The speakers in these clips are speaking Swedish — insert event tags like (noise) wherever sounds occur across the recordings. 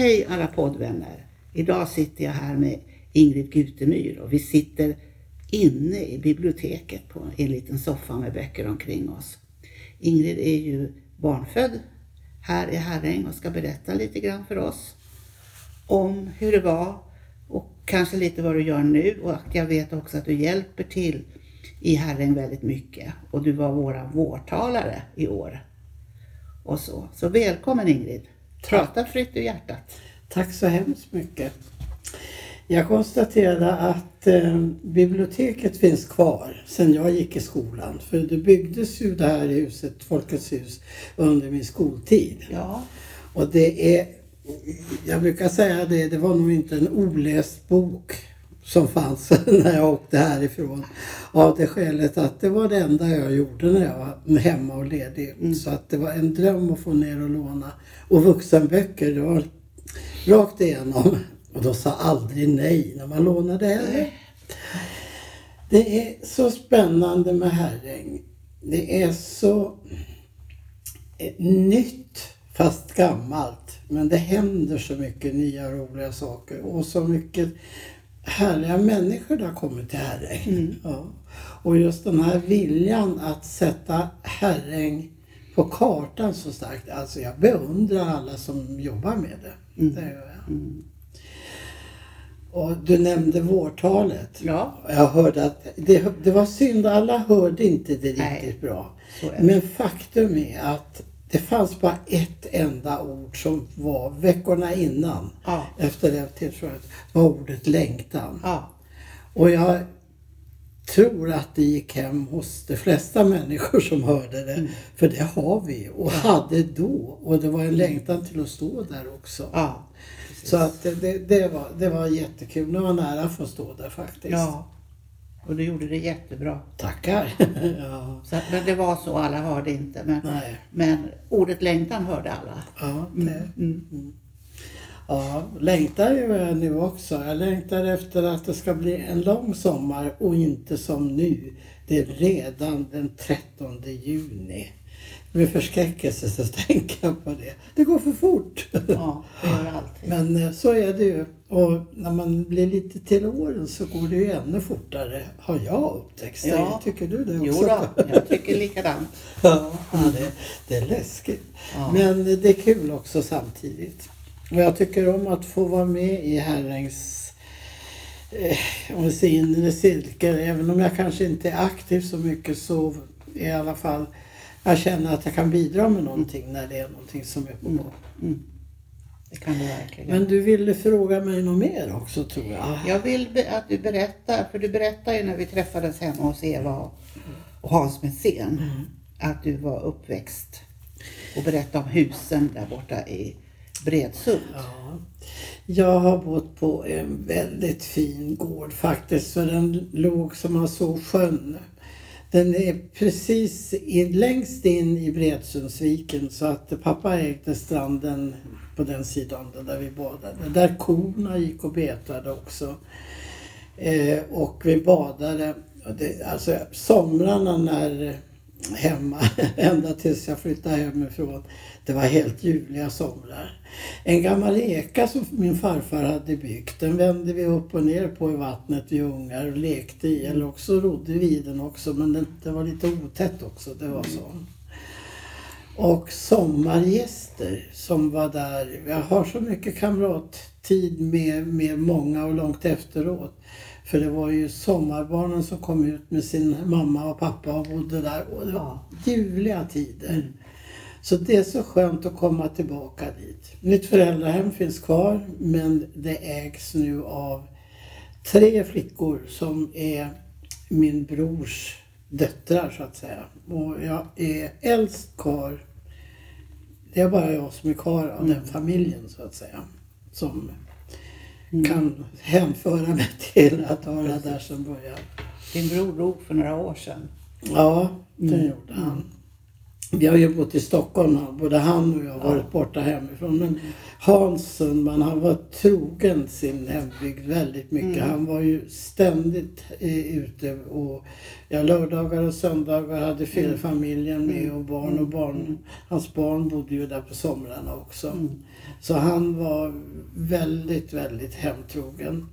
Hej alla poddvänner! Idag sitter jag här med Ingrid Gutemyr och vi sitter inne i biblioteket på en liten soffa med böcker omkring oss. Ingrid är ju barnfödd här i Herräng och ska berätta lite grann för oss om hur det var och kanske lite vad du gör nu och jag vet också att du hjälper till i Herräng väldigt mycket och du var våra vårtalare i år. Och så. så välkommen Ingrid! Prata fritt ur hjärtat. Tack så hemskt mycket. Jag konstaterade att eh, biblioteket finns kvar sedan jag gick i skolan. För det byggdes ju det här huset, Folkets hus, under min skoltid. Ja. Och det är, jag brukar säga det, det var nog inte en oläst bok som fanns (laughs) när jag åkte härifrån. Av det skälet att det var det enda jag gjorde när jag var hemma och ledig. Mm. Så att det var en dröm att få ner och låna. Och vuxenböcker, det var rakt igenom. Och de sa aldrig nej när man lånade heller. Det är så spännande med Herräng. Det är så eh, nytt fast gammalt. Men det händer så mycket nya roliga saker och så mycket härliga människor det har kommit till Herräng. Mm. Ja. Och just den här viljan att sätta Herräng på kartan så starkt. Alltså jag beundrar alla som jobbar med det. Mm. det gör jag. Mm. Och du nämnde vårtalet. Ja. Jag hörde att det, det var synd, alla hörde inte det riktigt Nej. bra. Men faktum är att det fanns bara ett enda ord som var veckorna innan, ja. efter det tillfället, var ordet längtan. Ja. Och jag tror att det gick hem hos de flesta människor som hörde det. Mm. För det har vi och hade då. Och det var en längtan till att stå där också. Ja, Så att det, det, var, det var jättekul. Det var nära att få stå där faktiskt. Ja. Och du gjorde det jättebra. Tackar. (laughs) ja. så, men det var så, alla hörde inte. Men, Nej. men ordet längtan hörde alla. Ja, det. Mm. Mm. Ja, längtar gör jag nu också. Jag längtar efter att det ska bli en lång sommar och inte som nu. Det är redan den 13 juni. Med förskräckelse så (laughs) tänker jag på det. Det går för fort. Ja, det gör det alltid. Men eh, så är det ju. Och när man blir lite till åren så går det ju ännu fortare. Har jag upptäckt. Ja. Tycker du det också? Jo då, jag tycker likadant. (laughs) ja, det, det är läskigt. Ja. Men det är kul också samtidigt. Och jag tycker om att få vara med i Herrängs eh, om vi säger inre cirkel. Även om jag kanske inte är aktiv så mycket så i alla fall jag känner att jag kan bidra med någonting när det är någonting som är på gång. Mm. Mm. Det kan du verkligen. Men du ville fråga mig något mer också tror jag. Jag vill att du berättar, för du berättade ju när vi träffades hemma hos Eva och Hans Messén Mm. att du var uppväxt och berättade om husen där borta i Bredsund. Ja. Jag har bott på en väldigt fin gård faktiskt. För den låg som man såg sjön. Den är precis in, längst in i Bredsundsviken så att pappa ägde stranden på den sidan där vi badade. Där korna gick och betade också. Eh, och vi badade. Det, alltså somrarna när hemma, (laughs) ända tills jag flyttade hemifrån. Det var helt ljuvliga somrar. En gammal eka som min farfar hade byggt, den vände vi upp och ner på i vattnet vi ungar och lekte i. Eller också rodde vi i den också, men den, det var lite otätt också, det var så. Och sommargäster som var där. Jag har så mycket kamrattid med, med många och långt efteråt. För det var ju sommarbarnen som kom ut med sin mamma och pappa och bodde där. Och det var ljuvliga tider. Så det är så skönt att komma tillbaka dit. Mitt föräldrahem finns kvar men det ägs nu av tre flickor som är min brors döttrar så att säga. Och jag är äldst kvar. Det är bara jag som är kvar av den familjen så att säga. Som kan hänföra mig till att vara där som början. Din bror dog för några år sedan. Ja, det gjorde han. Vi har ju bott i Stockholm, både han och jag har varit borta hemifrån. Men Hans Sundman, han var trogen sin hembygd väldigt mycket. Han var ju ständigt eh, ute och ja, lördagar och söndagar hade mm. familjen med och barn och barn. Hans barn bodde ju där på somrarna också. Så han var väldigt, väldigt hemtrogen.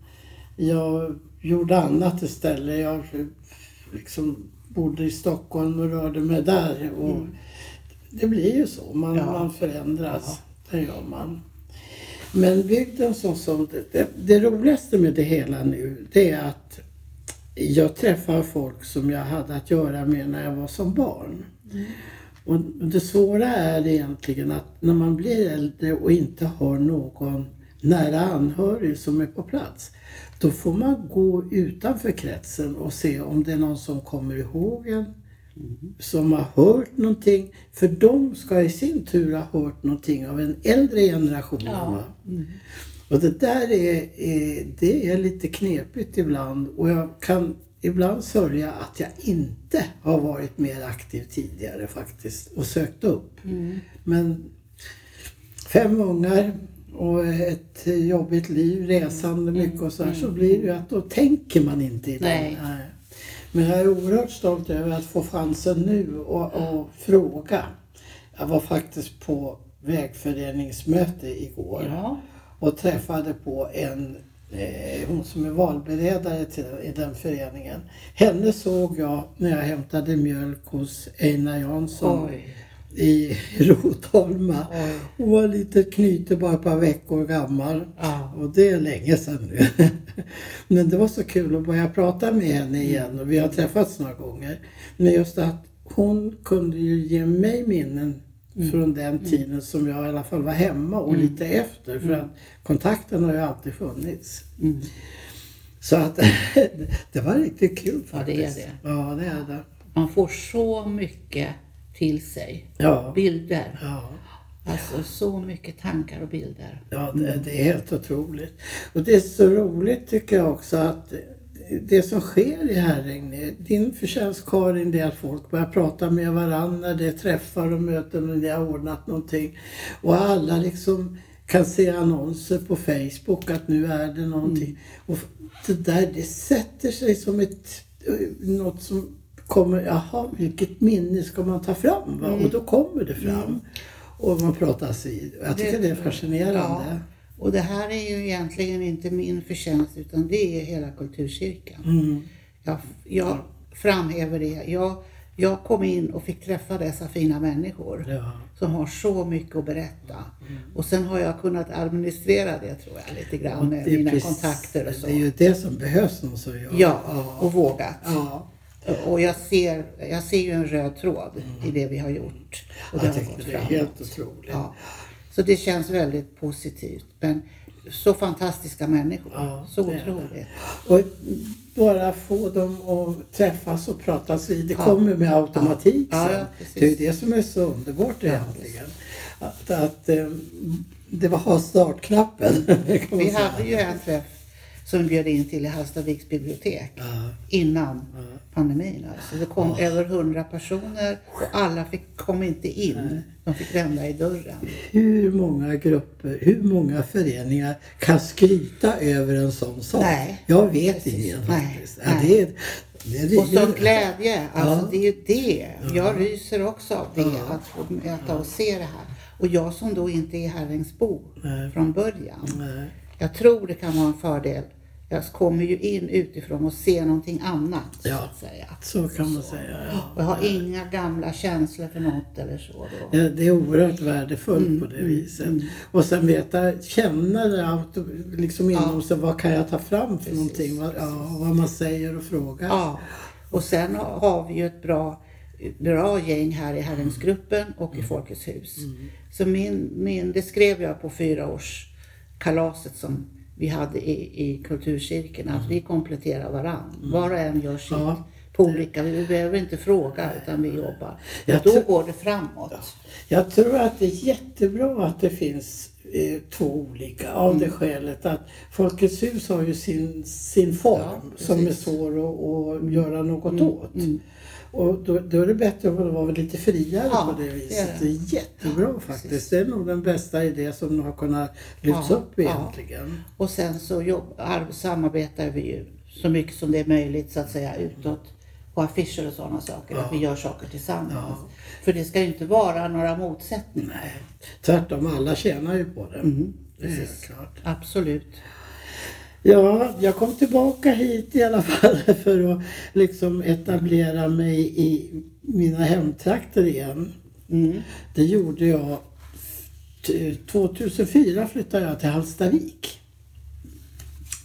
Jag gjorde annat istället. Jag liksom bodde i Stockholm och rörde mig där. Och Det blir ju så, man, Ja. man förändras. Det gör man. Men bygden som, som det, det, det roligaste med det hela nu det är att jag träffar folk som jag hade att göra med när jag var som barn. Och det svåra är egentligen att när man blir äldre och inte har någon nära anhörig som är på plats. Då får man gå utanför kretsen och se om det är någon som kommer ihåg en. Som har hört någonting. För de ska i sin tur ha hört någonting av en äldre generation. va? Och det där är, är, det är lite knepigt ibland och jag kan ibland sörja att jag inte har varit mer aktiv tidigare faktiskt och sökt upp. Men fem ungar och ett jobbigt liv, resande mycket och så här, så blir det ju att då tänker man inte i det. Men jag är oerhört stolt över att få chansen nu och, och fråga. Jag var faktiskt på vägföreningsmöte igår Ja. och träffade på en, hon som är valberedare till, i den föreningen. Henne såg jag när jag hämtade mjölk hos Einar Jansson Oj. i (laughs) Rotholma. Oj. Hon var lite knyte bara ett par veckor gammal. Ja. Och det är länge sedan nu. (laughs) Men det var så kul att börja prata med henne igen och vi har träffats några gånger. Men just att hon kunde ju ge mig minnen från den tiden som jag i alla fall var hemma och lite efter. För att kontakten har ju alltid funnits. Mm. Så att (laughs) det var riktigt kul Ja, det är faktiskt. det. Ja, det är det. Man får så mycket till sig. Ja, Bilder. ja. Alltså så mycket tankar och bilder. Ja, det, det är helt otroligt. Och det är så roligt tycker jag också att det som sker i Herräng, din förtjänst Karin, det är att folk börjar prata med varandra, det är träffar och möten och ni har ordnat någonting. Och alla liksom kan se annonser på Facebook att nu är det någonting. Och det där, det sätter sig som ett, något som kommer, jaha, vilket minne ska man ta fram? Va? Och då kommer det fram. Och man pratas vid. Jag tycker det är fascinerande. Ja. Och det här är ju egentligen inte min förtjänst utan det är hela kulturkyrkan. Mm. Jag, jag framhäver det. Jag, jag kom in och fick träffa dessa fina människor Ja. som har så mycket att berätta. Och sen har jag kunnat administrera det tror jag lite grann med mina precis- kontakter och så. Det är ju det som behövs någon som gör. Ja, och vågat. ja. Och jag ser, jag ser ju en röd tråd i det vi har gjort. Och det Jag har gått det är framåt. helt otroligt. Så det känns väldigt positivt. Men så fantastiska människor. Ja, så otroligt. Och bara få dem att träffas och pratas vid. Det Ja. kommer med automatik Ja, sen. det är det som är så underbart egentligen. Att, att eh, det var startknappen. (laughs) Vi hade ju en träff som bjöd in till i Hallstaviks bibliotek Ja. innan pandemin. Alltså. Det kom över hundra personer och alla fick, kom inte in. De fick lämna i dörren. Hur många grupper, hur många föreningar kan skryta över en sån sak? Nej. Jag vet Precis. ingen Nej. faktiskt. Ja, Nej. det är, det är, Och sån glädje, alltså Ja. det är ju det. Jag ryser också av det, att få möta och se det här. Och jag som då inte är Herrängsbo från början. Nej. Jag tror det kan vara en fördel. Jag kommer ju in utifrån och ser någonting annat, så Ja. att säga. Så kan man säga. Ja. Och jag har inga gamla känslor för något eller så. Då. Ja, Det är oerhört värdefullt Mm, på det viset. Och sen veta, känna det liksom inom sig, vad kan jag ta fram för någonting? Vad, ja, vad man säger och frågar. Ja. Och sen har- vi ju ett bra, bra gäng här i Herrängsgruppen och Mm. i Folkets hus. Så min, min, det skrev jag på fyraårskalaset som vi hade i, i kulturcirkeln, att vi kompletterar varann. Var och en gör sitt Mm. Ja. på olika, vi behöver inte fråga utan vi jobbar. Jag då går det framåt. Jag tror att det är jättebra att det finns eh, två olika av Mm. det skälet att Folkets hus har ju sin, sin form Ja, som är. Mm. svår att, att göra något åt. Och då, då är det bättre att vara lite friare Ja, på det det är viset. det. Det är jättebra Ja, faktiskt. precis. Det är nog den bästa idé som har kunnat lyfts Ja, upp egentligen. Och sen så jobb, ar- samarbetar vi ju så mycket som det är möjligt så att säga utåt på affischer och sådana saker, att vi gör saker tillsammans. För det ska ju inte vara några motsättningar. Nej, tvärtom, alla tjänar ju på det. Mm, det är klart. Absolut. Ja, jag kom tillbaka hit i alla fall (laughs) för att liksom etablera mig i mina hemtrakter igen. Mm. Det gjorde jag t- 2004 flyttade jag till Hallstavik.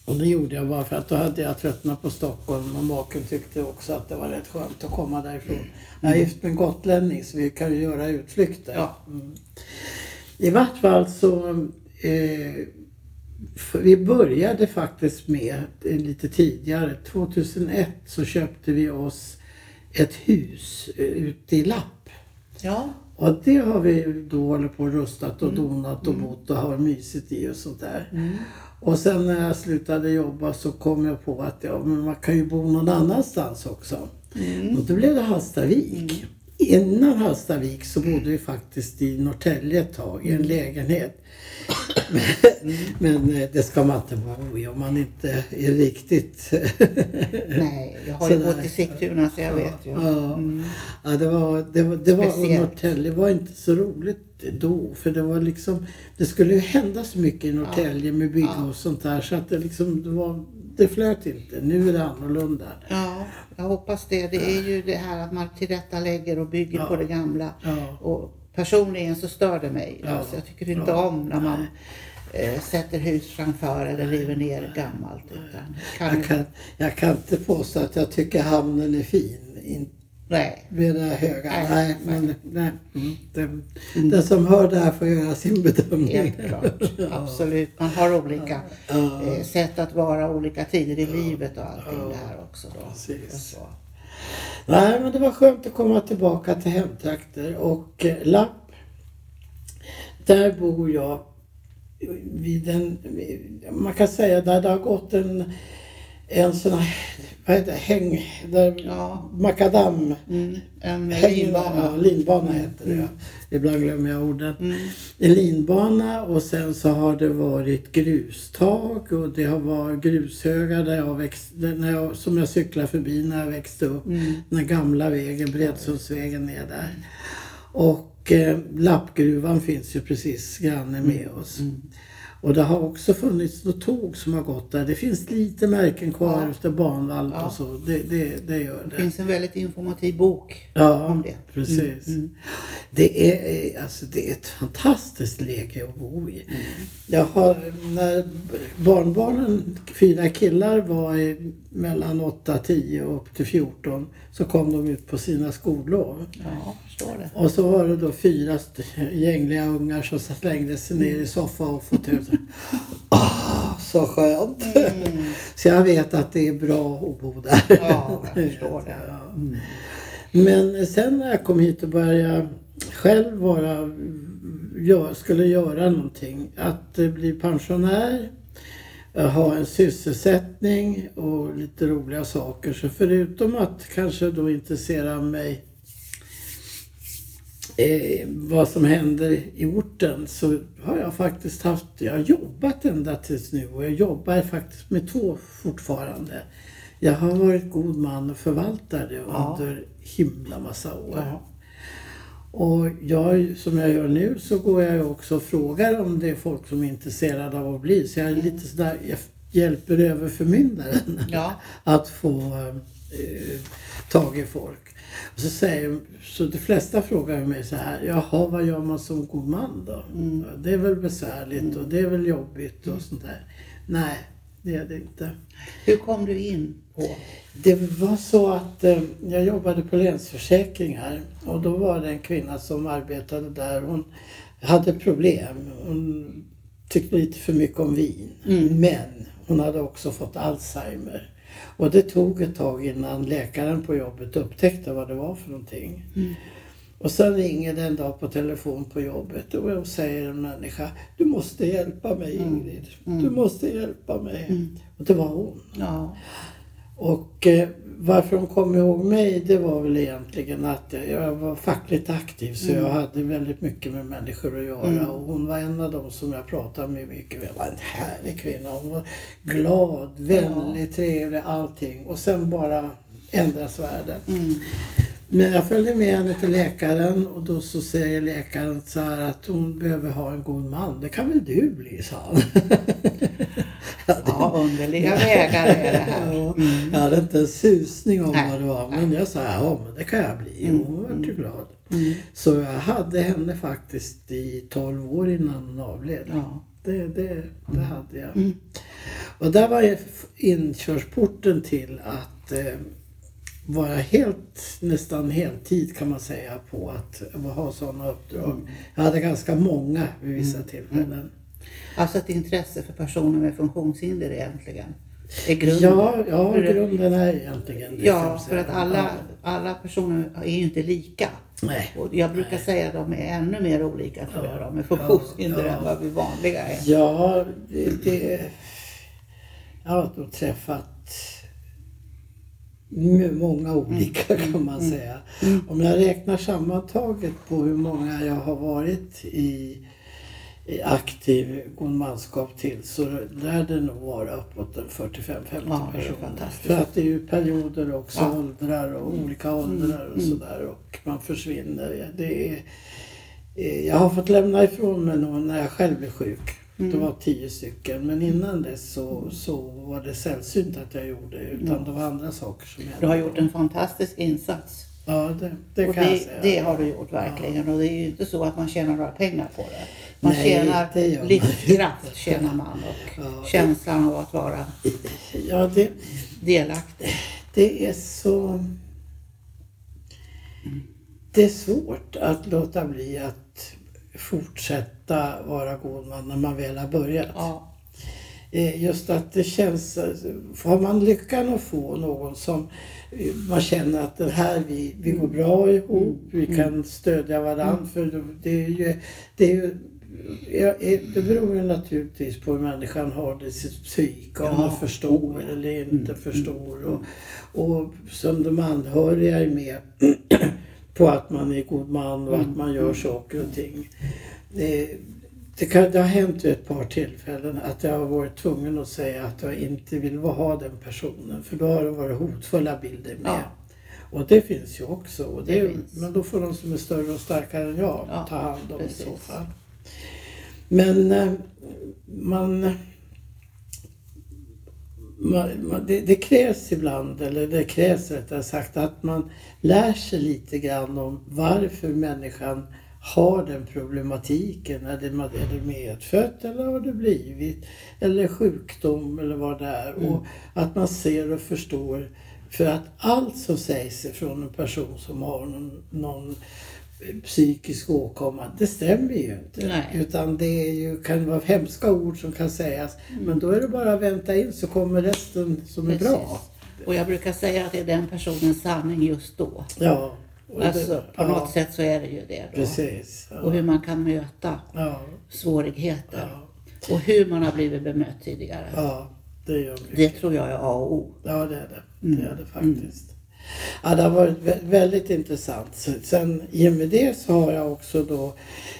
Och det gjorde jag bara för att då hade jag tröttnat på Stockholm och maken tyckte också att det var rätt skönt att komma därifrån. Jag är gift med en gotlänning så vi kan ju göra utflykter. Ja. Mm. I vart fall så eh, vi började faktiskt med eh, lite tidigare. 2001 så köpte vi oss ett hus eh, ute i Lapp. Ja. Och det har vi då hållit på och rustat och donat och bott och har mysigt i och sånt där. Och sen när jag slutade jobba så kom jag på att ja, men man kan ju bo någon annanstans också. Och då blev det Hallstavik. Innan Hallstavik så bodde vi faktiskt i Norrtälje ett tag i en lägenhet. Men eh, det ska man inte bo i om man inte är riktigt... Nej, jag har ju bott i Sigtuna så jag vet ju. Ja, ja det var, det var, det var och. Norrtälje var inte så roligt då. För det var liksom, det skulle ju hända så mycket i Norrtälje med bygge och sånt där. Så att det liksom, det var, det flöt inte. Nu är det annorlunda. Ja, jag hoppas det. Det är ju det här att man tillrättalägger och bygger Ja. på det gamla. Ja. Och personligen så stör det mig. Ja. Alltså, jag tycker inte Ja. om när man eh, sätter hus framför eller river ner gammalt. Utan kan Jag kan, jag kan inte påstå att jag tycker hamnen är fin. Nej, med det höga. Nej, Nej, men nej. Mm, den, den som hör det här får göra sin bedömning. helt klart. (laughs) Absolut. Man har olika Ja. eh, sätt att vara olika tider i livet och allting det här också. Då. Precis. Nej, men det var skönt att komma tillbaka till hemtrakter och eh, Lapp. Där bor jag vid en, man kan säga där det har gått en, en sån här, vad heter det, häng, där Ja. makadam, Mm, en häng- linbana. Ja, linbana heter det. Ja. Ibland glömmer jag orden. Mm. En linbana och sen så har det varit grustag och det har varit grushögar där jag växt, där- när jag, som jag cyklade förbi när jag växte upp. Mm. Den gamla vägen, Bredsundsvägen är där. Och eh, lappgruvan finns ju precis granne med oss. Och det har också funnits något tåg som har gått där. Det finns lite märken kvar Ja. efter banvall Ja. och så. Det, det, det gör Det det. finns en väldigt informativ bok Ja, om det. precis. Mm, Det, är, eh, alltså, det är ett fantastiskt läge att bo i. Mm. Jag har, när barnbarnen, fyra killar, var i, mellan 8, 10 och upp till 14 så kom de ut på sina skollov. Ja, förstår det. Och så var det då fyra gängliga ungar som slängde sig ner i soffa och fåtölj. Åh, så skönt! Så jag vet att det är bra att bo där. Ja, (laughs) jag förstår det. Mm. Men sen när jag kom hit och började själv vara, gör, skulle göra någonting, att eh, bli pensionär, eh, ha en sysselsättning och lite roliga saker. Så förutom att kanske då intressera mig eh, vad som händer i orten så har jag faktiskt haft, jag har jobbat ända tills nu och jag jobbar faktiskt med två fortfarande. Jag har varit god man och förvaltare Ja. under himla massa år. Ja. Och jag, som jag gör nu så går jag också och frågar om det är folk som är intresserade av att bli. Så jag är lite sådär, jag hjälper över förmyndaren Ja. (laughs) att få eh, tag i folk. Och så, säger, så de flesta frågar mig så här, jaha vad gör man som god man då? Mm. Det är väl besvärligt och det är väl jobbigt och sånt där. Nej, det är det inte. Hur kom du in på? Det var så att eh, jag jobbade på Länsförsäkringar och då var det en kvinna som arbetade där. Hon hade problem. Hon tyckte lite för mycket om vin. Men hon hade också fått Alzheimer. Och det tog ett tag innan läkaren på jobbet upptäckte vad det var för någonting. Och sen ringer det en dag på telefon på jobbet och säger en människa Du måste hjälpa mig Ingrid. Du måste hjälpa mig. Och det var hon. Ja. Och eh, varför hon kom ihåg mig det var väl egentligen att jag var fackligt aktiv så jag hade väldigt mycket med människor att göra och hon var en av dem som jag pratade med mycket. Hon var en härlig kvinna. Hon var glad, vänlig, trevlig, allting. Och sen bara ändras världen. Mm. Men jag följde med henne till läkaren och då så säger läkaren så här att hon behöver ha en god man. Det kan väl du bli, sa han. (laughs) Ja, underliga vägar är det här. Ja, Mm. Jag hade inte en susning om Nej, vad det var. Men jag sa ja, men det kan jag bli. Mm, hon var ju glad. Mm. Så jag hade henne faktiskt i 12 år innan hon avled. Ja. Det, det, det hade jag. Mm. Och där var inkörsporten till att eh, vara helt, nästan heltid kan man säga på att ha sådana uppdrag. Jag hade ganska många vid vissa tillfällen. Alltså ett intresse för personer med funktionshinder egentligen. är grunden. Ja, ja För grunden är egentligen det Ja, för att alla, alla personer är ju inte lika. Nej. Och jag brukar säga att de är ännu mer olika tror jag, de med funktionshinder Ja, ja. än vad vi vanliga är. Ja, det, det, jag har då träffat många olika kan man säga. Om jag räknar sammantaget på hur många jag har varit i, i aktiv godmanskap till så lär det nog vara uppåt en 45-50 Ja, personer. För att det är ju perioder också, Ja. Mm. åldrar och olika åldrar och sådär och man försvinner. Det är, eh, jag har fått lämna ifrån mig någon när jag själv blev sjuk. Mm. Det var tio stycken men innan dess så, så var det sällsynt att jag gjorde utan det var andra saker som hände. Du har gjort en fantastisk insats. Ja, det, det och kan jag det, säga. det har du gjort verkligen. Och det är ju inte så att man tjänar några pengar på det. Man Nej, tjänar man livskraft tjänar man och Ja. känslan av att vara Ja, det, delaktig. det är så... Det är svårt att låta bli att fortsätta vara god man när man väl har börjat. Ja, Just att det känns, har man lyckan att få någon som eh, man känner att den här, vi, vi går bra ihop, vi kan stödja varandra. För det är ju, det är ju eh, det beror ju naturligtvis på hur människan har det i sitt psyke, om man förstår eller inte förstår. Och, och som de anhöriga är med (clears throat) på att man är god man och att man gör saker och ting. Det, det, kan, det har hänt vid ett par tillfällen att jag har varit tvungen att säga att jag inte vill ha den personen för då har det varit hotfulla bilder med. Ja. Och det finns ju också. Och det, Det. Men då får de som är större och starkare än jag Ja, ta hand om precis. i så fall. Men eh, man... man, man det, det krävs ibland, eller det krävs rättare sagt, att man lär sig lite grann om varför människan har den problematiken. Är det, är det medfött eller har det blivit? Eller sjukdom eller vad det är. Och att man ser och förstår. För att allt som sägs från en person som har någon, någon psykisk åkomma, det stämmer ju inte. Nej. Utan det är ju, kan vara hemska ord som kan sägas. Men då är det bara att vänta in så kommer resten som är bra. precis. Och jag brukar säga att det är den personens sanning just då. Ja. Det- Alltså på ja, något sätt så är det ju det då. Precis. Ja. Och hur man kan möta Ja, svårigheter. Och hur man har blivit bemött tidigare. ja, det gör mycket. Det tror jag är A och O. Ja, det är det. Det är det faktiskt. Ja, det har varit vä- väldigt intressant. Sen i och med det så har jag också då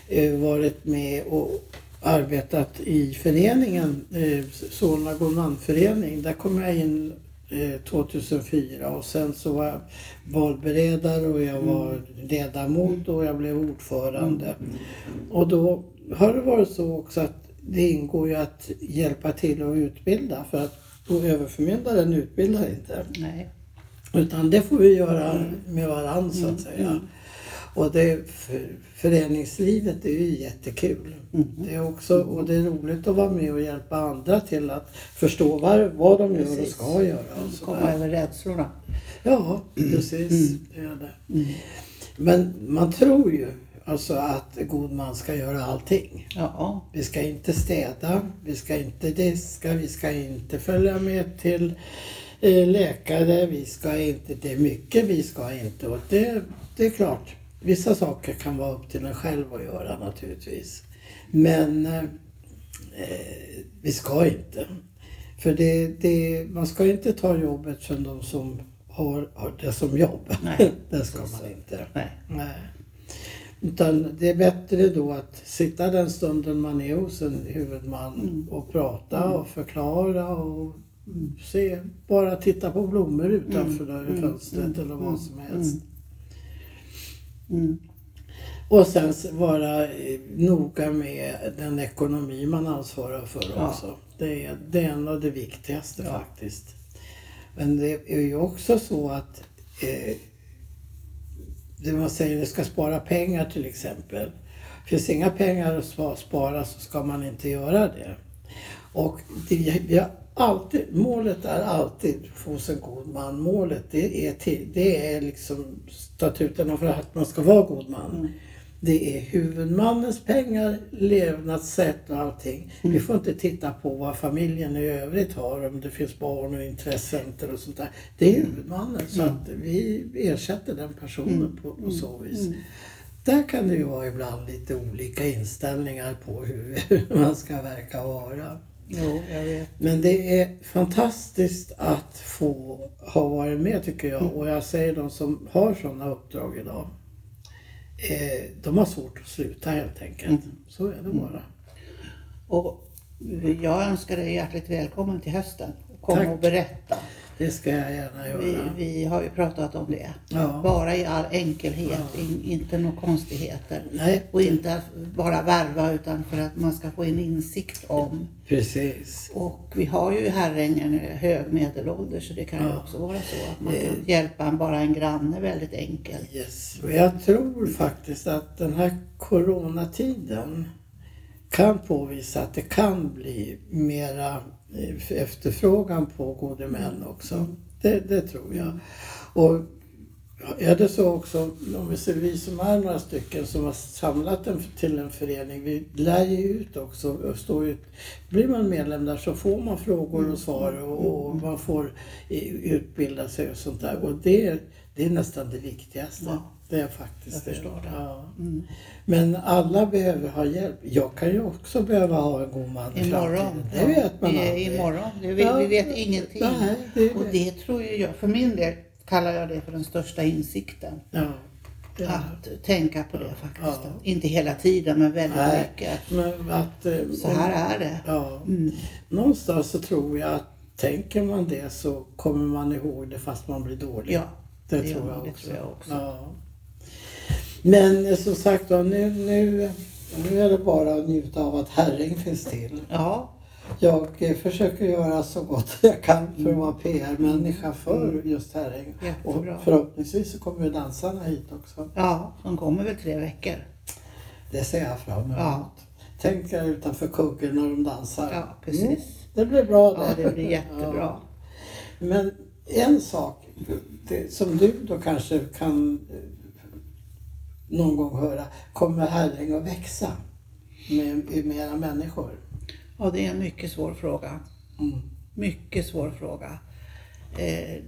eh, varit med och arbetat i föreningen, eh, Solna Godmanförening. Där kom jag in 2004 och sen så var jag valberedare och jag var ledamot och jag blev ordförande. Och då har det varit så också att det ingår ju att hjälpa till att utbilda för att och överförmyndaren utbildar inte. Nej. Utan det får vi göra med varandra så att säga. Och det, för, föreningslivet är ju jättekul. Det är också, och det är roligt att vara med och hjälpa andra till att förstå vad, vad de gör och Precis. ska göra. Och Komma över rädslorna. Ja, precis. Det är det. Men man tror ju alltså att god man ska göra allting. Ja. Vi ska inte städa, vi ska inte diska, vi ska inte följa med till eh, läkare, vi ska inte, det är mycket vi ska inte. Och det, det är klart, vissa saker kan vara upp till en själv att göra naturligtvis. Men eh, eh, vi ska inte. För det, det, man ska inte ta jobbet från de som har, har det som jobb. Nej, (laughs) det ska man inte. Nej. Nej. Utan det är bättre då att sitta den stunden man är hos en huvudman och prata och förklara och Se, bara titta på blommor utanför där i Mm. fönstret Mm. eller vad som helst. Mm. Och sen vara eh, noga med den ekonomi man ansvarar för Ja. också. Det är, det är en av det viktigaste Ja. faktiskt. Men det är ju också så att eh, det man säger, det ska spara pengar till exempel. Finns inga pengar att spa- spara så ska man inte göra det. Och det, har alltid, målet är alltid hos en god man. Målet det är, till, det är liksom statuterna för att man ska vara god man. Mm. Det är huvudmannens pengar, levnadssätt och allting. Vi får inte titta på vad familjen i övrigt har, om det finns barn och intressenter och sånt där. Det är huvudmannen, så att vi ersätter den personen på, på så vis. Där kan det ju vara ibland lite olika inställningar på hur (laughs) man ska verka vara. Jo, jag vet. Men det är fantastiskt att få ha varit med tycker jag. Och jag säger de som har sådana uppdrag idag. Eh, de har svårt att sluta helt enkelt. Så är det bara. Och jag önskar dig hjärtligt välkommen till hösten. Kom Tack. och berätta. Det ska jag gärna Vi, göra. vi har ju pratat om det. Ja. Bara i all enkelhet, in, inte några konstigheter. Nej, Och inte bara värva utan för att man ska få en insikt om. precis. Och vi har ju i Herrängen hög medelålder så det kan ju Ja. också vara så att man kan hjälpa bara en granne väldigt enkelt. Yes. Och jag tror faktiskt att den här coronatiden kan påvisa att det kan bli mera efterfrågan på gode män också. Det, det tror jag. Och är det så också, om vi ser vi som är några stycken som har samlat en, till en förening, vi lär ju ut också. Står ut, blir man medlem där så får man frågor och svar och, och man får utbilda sig och sånt där. Och det, det är nästan det viktigaste. Ja. Det är faktiskt Jag förstår det. Ja. Mm. Men alla behöver ha hjälp. Jag kan ju också behöva ha en god man Imorgon. Det vet man det aldrig. imorgon. Det, vi, Ja. vi vet ingenting. Nej, det Och det. det tror ju jag, för min del kallar jag det för den största insikten. Ja. det det. Att tänka på det faktiskt. Inte hela tiden men väldigt Nej. mycket. Men att, eh, Så här är det. Ja. Mm. Någonstans så tror jag att tänker man det så kommer man ihåg det fast man blir dålig. Ja, det, det tror gör jag man, det också. tror jag också. Ja. Men som sagt då, nu, nu, nu är det bara att njuta av att Herring finns till. Ja, Jag eh, försöker göra så gott jag kan för att vara PR-människa för just Herräng. Och Jättebra. förhoppningsvis så kommer ju dansarna hit också. ja, de kommer väl tre veckor. Det ser jag fram emot. Ja. Tänk er utanför kuggen när de dansar. Ja, precis. Mm, det blir bra det. Ja, det blir jättebra. Men en sak det, som du då kanske kan eh, någon gång höra. Kommer Herräng att växa med, med era människor? Ja, det är en mycket svår fråga. Mm. Mycket svår fråga. Eh,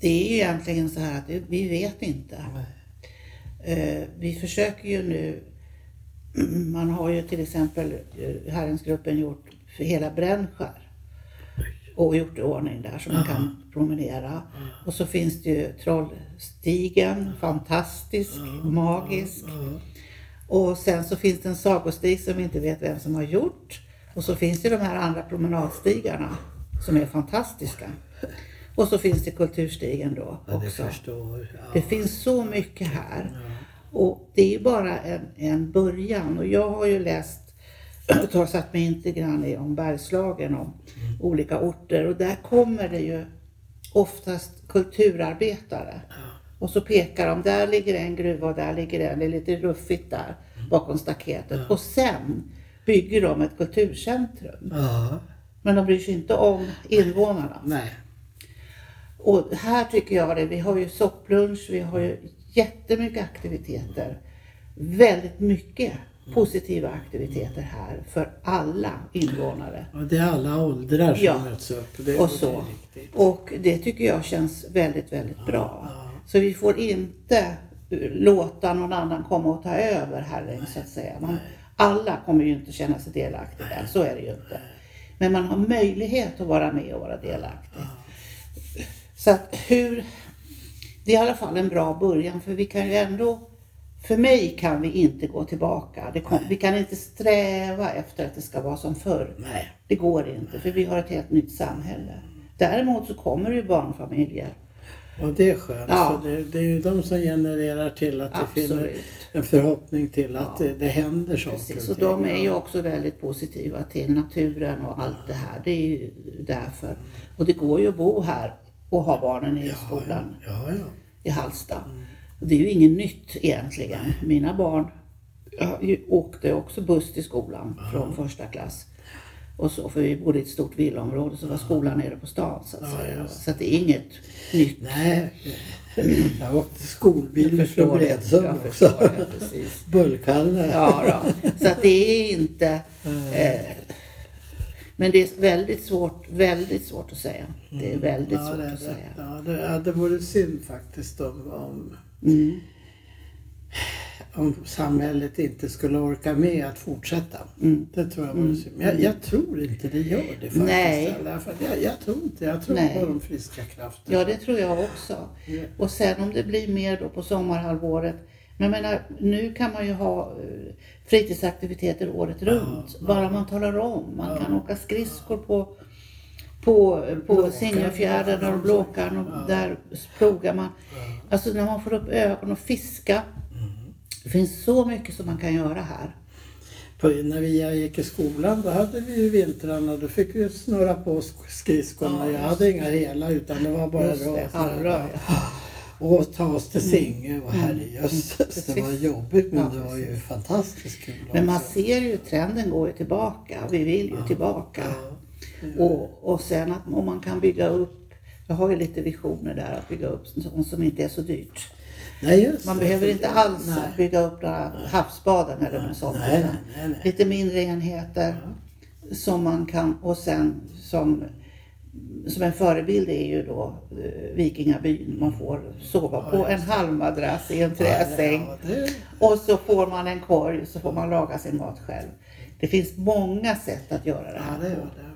det är ju egentligen så här att vi vet inte. Eh, vi försöker ju nu, (clears throat) man har ju till exempel eh, Herrensgruppen gjort för hela Brännskär och gjort i ordning där så man kan promenera. Och så finns det ju Trollstigen, fantastisk, magisk. Och sen så finns det en sagostig som vi inte vet vem som har gjort. Och så finns det de här andra promenadstigarna som är fantastiska. Och så finns det kulturstigen då Ja, också. förstår. Det finns så mycket här. Och det är bara en, en början. Och jag har ju läst och har satt mig inte grann i om Bergslagen, om olika orter. Och där kommer det ju oftast kulturarbetare. Och så pekar de, där ligger en gruva och där ligger en, det är lite ruffigt där bakom staketet. Och sen bygger de ett kulturcentrum. Ja, Men de bryr sig inte om invånarna. nej. Och här tycker jag det, vi har ju sopplunch, vi har ju jättemycket aktiviteter. Väldigt mycket positiva aktiviteter här för alla invånare. Och det är alla åldrar som Ja. möts upp. Det, Och det så. riktigt. Och det tycker jag känns väldigt, väldigt bra. ja. Så vi får inte eh, låta någon annan komma och ta över Herräng så att säga. Man, alla kommer ju inte känna sig delaktiga, så är det ju inte. Men man har möjlighet att vara med och vara delaktig. Så att hur, det är i alla fall en bra början för vi kan ju ändå, för mig kan vi inte gå tillbaka. Det kom, vi kan inte sträva efter att det ska vara som förr. Nej. Det går inte för vi har ett helt nytt samhälle. Däremot så kommer det ju barnfamiljer. Och det är skönt. Ja. Det, det är ju de som genererar till att det finner Absolut. en förhoppning till att Ja. det, det händer saker Precis, och de är ju också väldigt positiva till naturen och allt det här. Det är ju därför. Och det går ju att bo här och ha barnen i skolan Ja, ja. i Hallsta. Och det är ju inget nytt egentligen. Mina barn ja, ju- åkte också buss till skolan från första klass. Och så, för vi bodde i ett stort villaområde så var skolan nere på stan så att Ja, säga. Så att det är inget nytt. Nej, jag åkte skolbil Jag förstår det. Bredsum Jag också. förstår det, precis. Bullkalle. Ja, då. Så att det är inte... Eh, men det är väldigt svårt, väldigt svårt att säga. Det är väldigt Ja, svårt det, att det, säga. ja, det, ja, det vore synd faktiskt om, om, Mm. om samhället inte skulle orka med att fortsätta. Mm. Det tror jag vore synd. Men jag, jag tror inte det gör det faktiskt. Nej. Jag, jag tror inte Jag tror Nej. på de friska krafterna. Ja, det tror jag också. Ja. Och sen om det blir mer då på sommarhalvåret. Men jag menar, nu kan man ju ha eh, fritidsaktiviteter året runt. Bara man talar om. Man kan åka skridskor på, på, på Blåkan. Sinjefjärden och Blåkan och där plogar man. Alltså när man får upp ögon och fiska. Det finns så mycket som man kan göra här. På, när vi gick i skolan då hade vi ju vintrarna. Då fick vi snurra på sk- skridskorna. Ja, jag hade inga hela utan det var bara halvrör. Och ta oss till Singö och herrejösses, det var jobbigt men Ja, det var ju fantastiskt kul Men man ser ju trenden går ju tillbaka. Vi vill ju tillbaka. Ja. Och, och sen att om man kan bygga upp, jag har ju lite visioner där att bygga upp sånt som inte är så dyrt. Nej, Man det. behöver inte alls Nej. bygga upp några havsbaden eller något sånt. Nej, nej. Lite mindre enheter som man kan och sen som, som en förebild är ju då eh, Vikingabyn. Man får sova på en halmmadrass i en träsäng. Ja, det, Och så får man en korg så får man laga sin mat själv. Det finns många sätt att göra det ja, här det.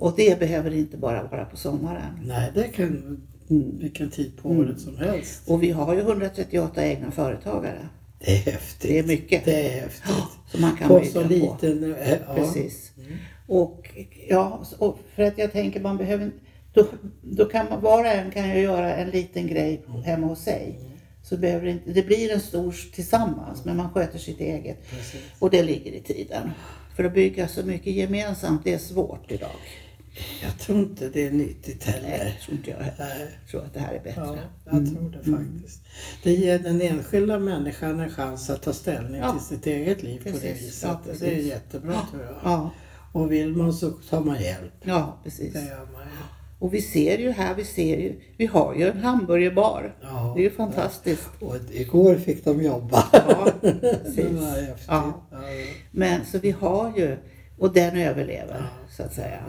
Och det behöver inte bara vara på sommaren. Nej, det kan Mm. vilken tid på året som helst. Och vi har ju 138 egna företagare. Det är häftigt. Det är mycket. Det är häftigt. (gasps) Som man kan På så på. liten... eh, Ja. Precis. Och ja, och för att jag tänker man behöver då, då kan man, var och en kan ju göra en liten grej hemma hos sig. Så behöver det inte, det blir en stor tillsammans men man sköter sitt eget. Precis. Och det ligger i tiden. För att bygga så mycket gemensamt, det är svårt idag. Jag tror inte det är nyttigt Nej, heller. det tror inte jag heller. Nej. Jag tror att det här är bättre. Ja, jag tror det faktiskt. Det ger den enskilda människan en chans att ta ställning Ja. till sitt eget liv på det Precis. viset. Ja, det är precis. jättebra tror jag. Ja, Och vill man så tar man hjälp. ja precis. Det gör man ju. Och vi ser ju här, vi ser ju, vi har ju en hamburgerbar. Ja. Det är ju fantastiskt. Och igår fick de jobba. Ja, det precis. Ja. Ja. Men så vi har ju, och den överlever så att säga.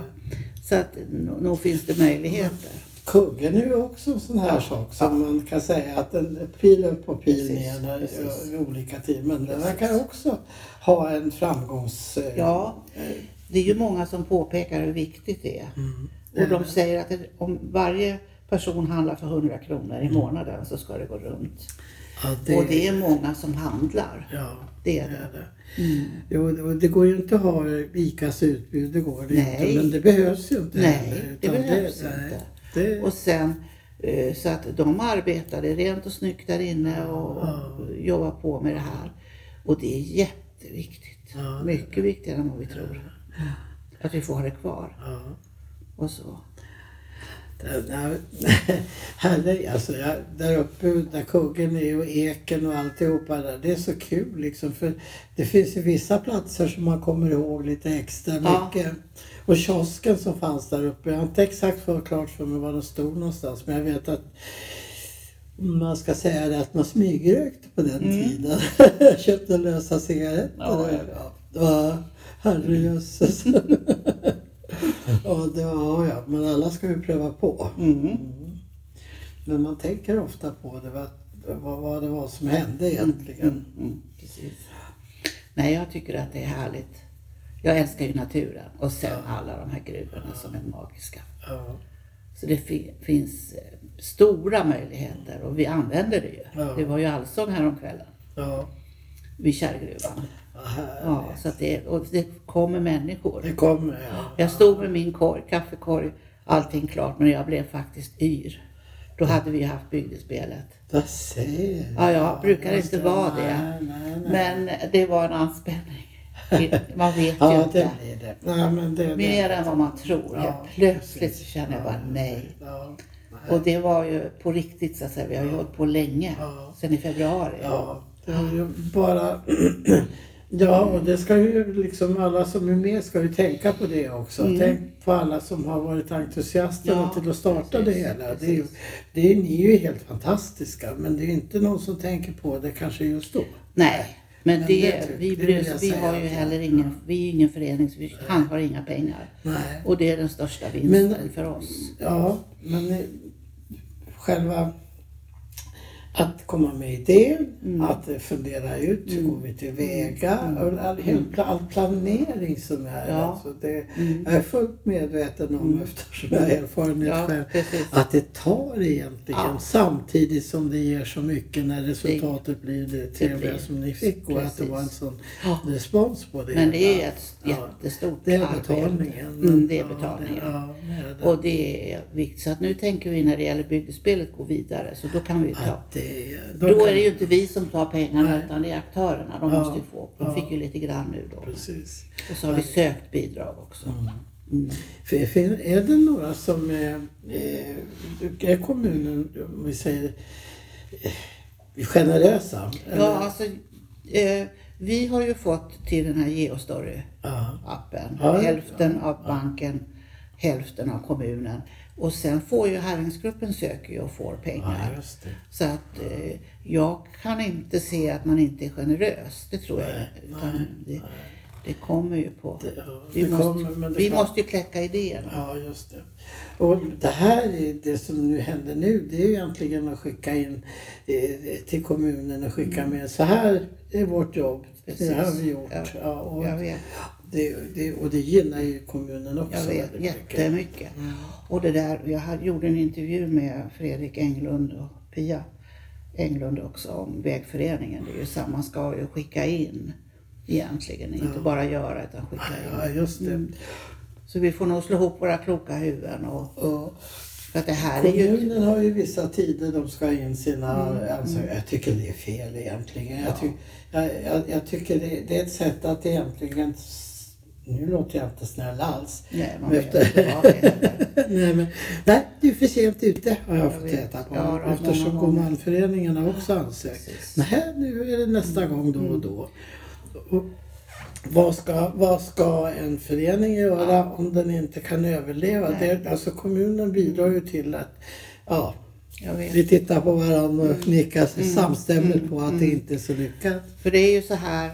Så att nog finns det möjligheter. Kuggen är ju också en sån här sak som man kan säga att den pil upp och pil Precis, ner när, precis. i olika tider. Men den här kan också ha en framgångs... eh, Ja, det är ju många som påpekar hur viktigt det är. Mm. Och de säger att om varje person handlar för 100 kronor i månaden så ska det gå runt. Ja, det, Och det är många som handlar. Ja, Det är det det. det. Jo, det- det går ju inte att ha ICAs utbud, det går det Nej. inte. Men det behövs ju inte Nej, heller, det behövs nej, inte. Det, Och sen eh, så att de arbetar, det är rent och snyggt där inne och och jobbar på med det här. Och det är jätteviktigt. Ja, det- Mycket viktigare än vad vi tror. Att vi får ha det kvar. ja. Och så. (laughs) Härligt, alltså jag, där uppe där kuggen är och eken och alltihopa där. Det är så kul liksom för det finns ju vissa platser som man kommer ihåg lite extra Ja. mycket. Och kiosken som fanns där uppe, jag har inte exakt klart för mig var den stod någonstans men jag vet att man ska säga det att man smygrökte på den tiden. (laughs) Jag köpte lösa cigaretter. Ja, ja, Ja, herrejösses. (laughs) ja, det var, ja, men alla ska ju pröva på. Mm. Men man tänker ofta på det, vad, vad, det var som hände egentligen. Mm, mm, precis. Nej, jag tycker att det är härligt. Jag älskar ju naturen och sen alla de här gruvorna som är magiska. Ja, Så det fi- finns eh, stora möjligheter och vi använder det ju. Ja. Det var ju allsång häromkvällen ja, vid Kärrgruvan. Ja, så att det, och det kommer människor. Det kommer, ja. Jag stod med min korg, kaffekorg allting klart. Men jag blev faktiskt yr. Då hade vi haft bygdespelet. Vad säger du? Ja, jag brukar inte vara det. Nej, nej, nej. Men det var en anspänning. Man vet (laughs) ju Ja, det inte. blir det. Nej, men det, Mer än vad man tror. Ja, plötsligt så känner jag bara nej. Ja, Och det var ju på riktigt så att säga. Vi har ju hållit på länge. Ja. Sen i februari. ja, det är ju bara... (clears throat) Ja, och det ska ju liksom alla som är med ska ju tänka på det också. Mm. Tänk på alla som har varit entusiaster Ja, till att starta precis, det hela. Det är, ju, det är, ni är ju helt fantastiska, men det är inte någon som tänker på det kanske just då. Nej. Men, Men det, det ty- vi, bryr vi har ju heller ingen, vi är ingen förening så vi han har inga pengar. Nej. Och det är den största vinsten Men- för oss. Ja, men själva att komma med idén, Mm. att eh, fundera ut hur går vi tillväga, och all, all planering som är. Ja. Alltså det, Mm. Jag är fullt medveten om, eftersom jag har erfarenhet Ja, själv, precis. att det tar egentligen Ja. samtidigt som det ger så mycket när resultatet blir det trevliga som ni fick och att det var en precis. sån Ja. respons på det. Men det är ett Ja. jättestort Det är betalningen. Mm, det är Ja, betalningen. Ja, det är det. Och det är viktigt. Så att nu tänker vi när det gäller bygdespelet gå vidare. Så då kan vi ta. Det, Då kan- är det ju inte vi som tar pengarna Nej. utan det är aktörerna. De Ja. måste ju få. De Ja. fick ju lite grann nu då. Precis. Och så har vi sökt bidrag också. Mm. För är det några som är, är, är kommunen, om vi säger, eh, generösa? Eller? Ja, alltså, eh, vi har ju fått till den här Geostory-appen hälften av banken, hälften av kommunen. Och sen får ju Herringsgruppen söker ju och får pengar. Ja, det. Så att eh, jag kan inte se att man inte är generös. Det tror jag Nej, inte. Utan det, det kommer ju på. Det- ja, vi det måste, kommer, det vi kan- måste ju kläcka idén. Ja, just det. Och det här, är det som nu händer nu, det är ju egentligen att skicka in eh, till kommunen och skicka med, så här är vårt jobb, det har vi gjort. Ja, Ja, och. Det, det, och det gynnar ju kommunen också Jag vet jättemycket. Och det där, jag hade- gjorde en intervju med Fredrik Englund och Pia Englund också om vägföreningen. Det är ju samma, man ska ju skicka in egentligen, inte bara göra utan skicka Ja, in. just det. Så vi får nog slå ihop våra kloka huvuden och Och för att det här är ju... kommunen har ju vissa tider de ska in sina Mm. ansökningar. Jag tycker det är fel egentligen. Jag, ty, jag, jag, jag tycker det, det är ett sätt att egentligen nu låter jag inte snäll alls. Nej, man vet inte vad (laughs) nej, men, nej, du är för sent ute har jag, Jag fått vet. reda på. Ja, eftersom. Gomanföreningarna också ansökt. Nej, nu är det nästa gång då Mm. och då. Och vad, ska, vad ska en förening göra om den inte kan överleva? Nej. Det, alltså kommunen bidrar ju till att ja, vi tittar på varandra och nickar Mm. samstämmigt på att det inte är så lyckat. För det är ju så här,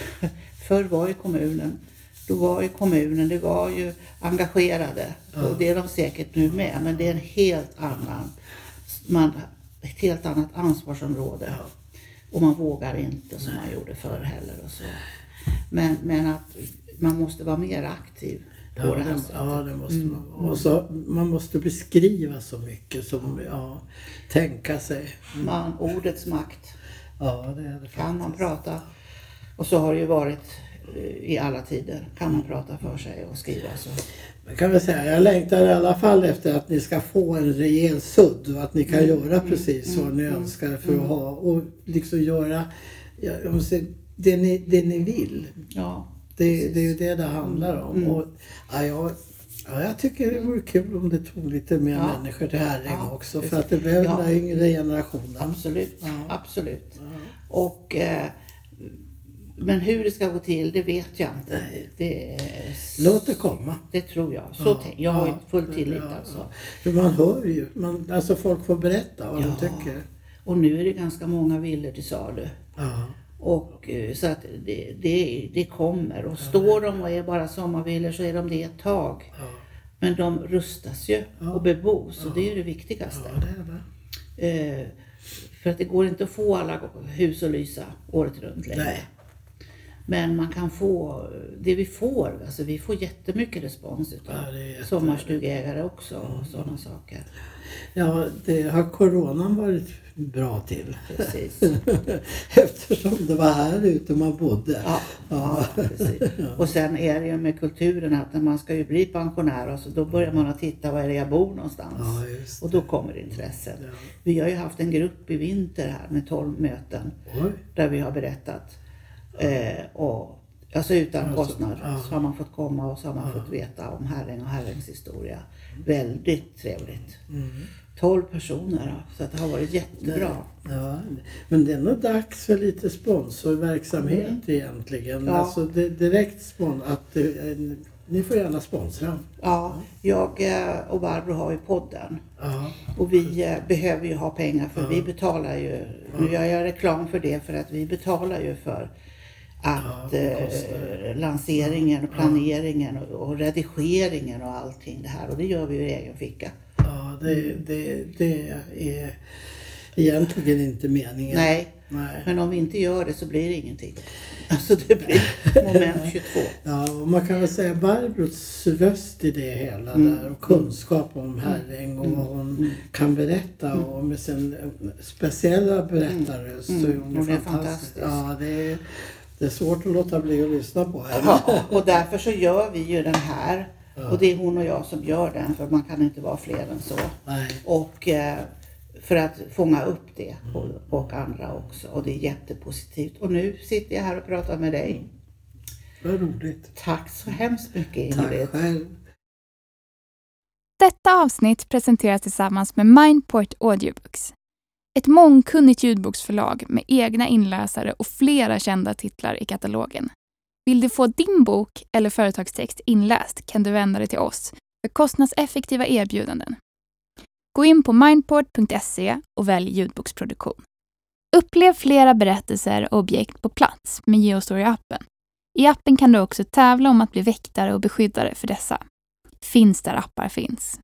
(laughs) förr var ju kommunen, då var ju kommunen, det var ju engagerade och det är de säkert nu med, men det är en helt annan, man, ett helt annat ansvarsområde. Och man vågar inte som man gjorde förr heller och så. Men, men att man måste vara mer aktiv på Ja, det här sättet. ja, det måste man vara. Och så, man måste beskriva så mycket som, ja, tänka sig. Man, ordets makt. Ja, det är det Kan man prata, och så har det ju varit i alla tider, kan man prata för sig och skriva så. Jag kan väl säga, jag längtar i alla fall efter att ni ska få en rejäl sudd och att ni kan Mm, göra precis vad ni önskar för att ha och liksom göra ja, jag måste det, ni, det ni vill. Ja, Det, det är ju det det handlar om. Mm. Och, ja, jag, ja, jag tycker det vore kul om det tog lite mer Ja. människor till Herräng Ja, också precis. för att det behöver Ja. den yngre generationen. absolut. Ja. Absolut. Och, eh, men hur det ska gå till, det vet jag inte. Det, Låt det komma. det tror jag. Så tänk, jag har ju full tillit Ja, alltså. ja. För man hör ju, man, alltså folk får berätta vad Ja. de tycker. Och nu är det ganska många villor till salu. Ja. Och eh, så att det, det, det kommer. Och står de och är bara sommarvillor så är de det ett tag. Ja. Men de rustas ju och bebos och det är ju det viktigaste. ja, det är. Eh, för att det går inte att få alla hus att lysa året runt längre. Nej. Men man kan få, det vi får, alltså vi får jättemycket respons utav Ja, jätte- sommarstugägare också och sådana saker. Ja, det har coronan varit bra till. Precis. (laughs) Eftersom det var här ute man bodde. Ja, ja, precis. (laughs) Och sen är det ju med kulturen att när man ska ju bli pensionär och så då börjar man att titta var är det jag bor någonstans. Ja, Och då kommer intresset. Ja. Vi har ju haft en grupp i vinter här med 12 möten Oj. där vi har berättat. Eh, och, alltså utan Alltså, kostnad ja. så har man fått komma och så har man fått veta om Herräng och Herrängs historia. Väldigt trevligt. Mm. 12 personer så det har varit jättebra. Ja, men det är nog dags för lite sponsorverksamhet Mm. egentligen. Ja. Alltså det, direkt spon att eh, ni får gärna sponsra. Ja, jag eh, och Barbro har ju podden. Ja, Och vi eh, behöver ju ha pengar för vi betalar ju, nu gör jag reklam för det för att vi betalar ju för att eh, lanseringen och planeringen och, och redigeringen och allting det här och det gör vi ju i egen ficka. ja det, det, det är egentligen inte meningen. Nej, Nej. men om vi inte gör det så blir det ingenting. (laughs) Alltså det blir moment (laughs) 22. Ja, och man kan väl säga Barbros röst i det hela Mm. där och kunskap om Herräng och vad hon kan berätta och med sin speciella berättarröst så är Mm. hon, Hon är fantastisk. fantastisk. Ja, det är, det är svårt att låta bli att lyssna på henne. Ja, och därför så gör vi ju den här och det är hon och jag som gör den för man kan inte vara fler än så. Nej. Och eh, för att fånga upp det och, och andra också. Och det är jättepositivt. Och nu sitter jag här och pratar med dig. Vad roligt. Tack så hemskt mycket Ingrid. Tack själv. Detta avsnitt presenteras tillsammans med Mindport Audiobooks. Ett mångkunnigt ljudboksförlag med egna inläsare och flera kända titlar i katalogen. Vill du få din bok eller företagstext inläst kan du vända dig till oss för kostnadseffektiva erbjudanden. Gå in på mindport.se och välj ljudboksproduktion. Upplev flera berättelser och objekt på plats med Geostory-appen. I appen kan du också tävla om att bli väktare och beskyddare för dessa. Finns där appar finns.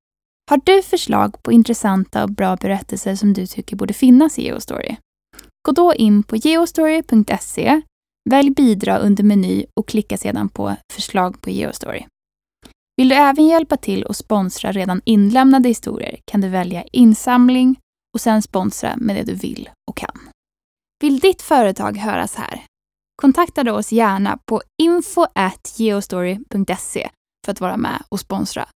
Har du förslag på intressanta och bra berättelser som du tycker borde finnas i Geostory? Gå då in på geostory.se, välj bidra under meny och klicka sedan på förslag på Geostory. Vill du även hjälpa till och sponsra redan inlämnade historier kan du välja insamling och sen sponsra med det du vill och kan. Vill ditt företag höras här? Kontakta då oss gärna på info@geostory.se för att vara med och sponsra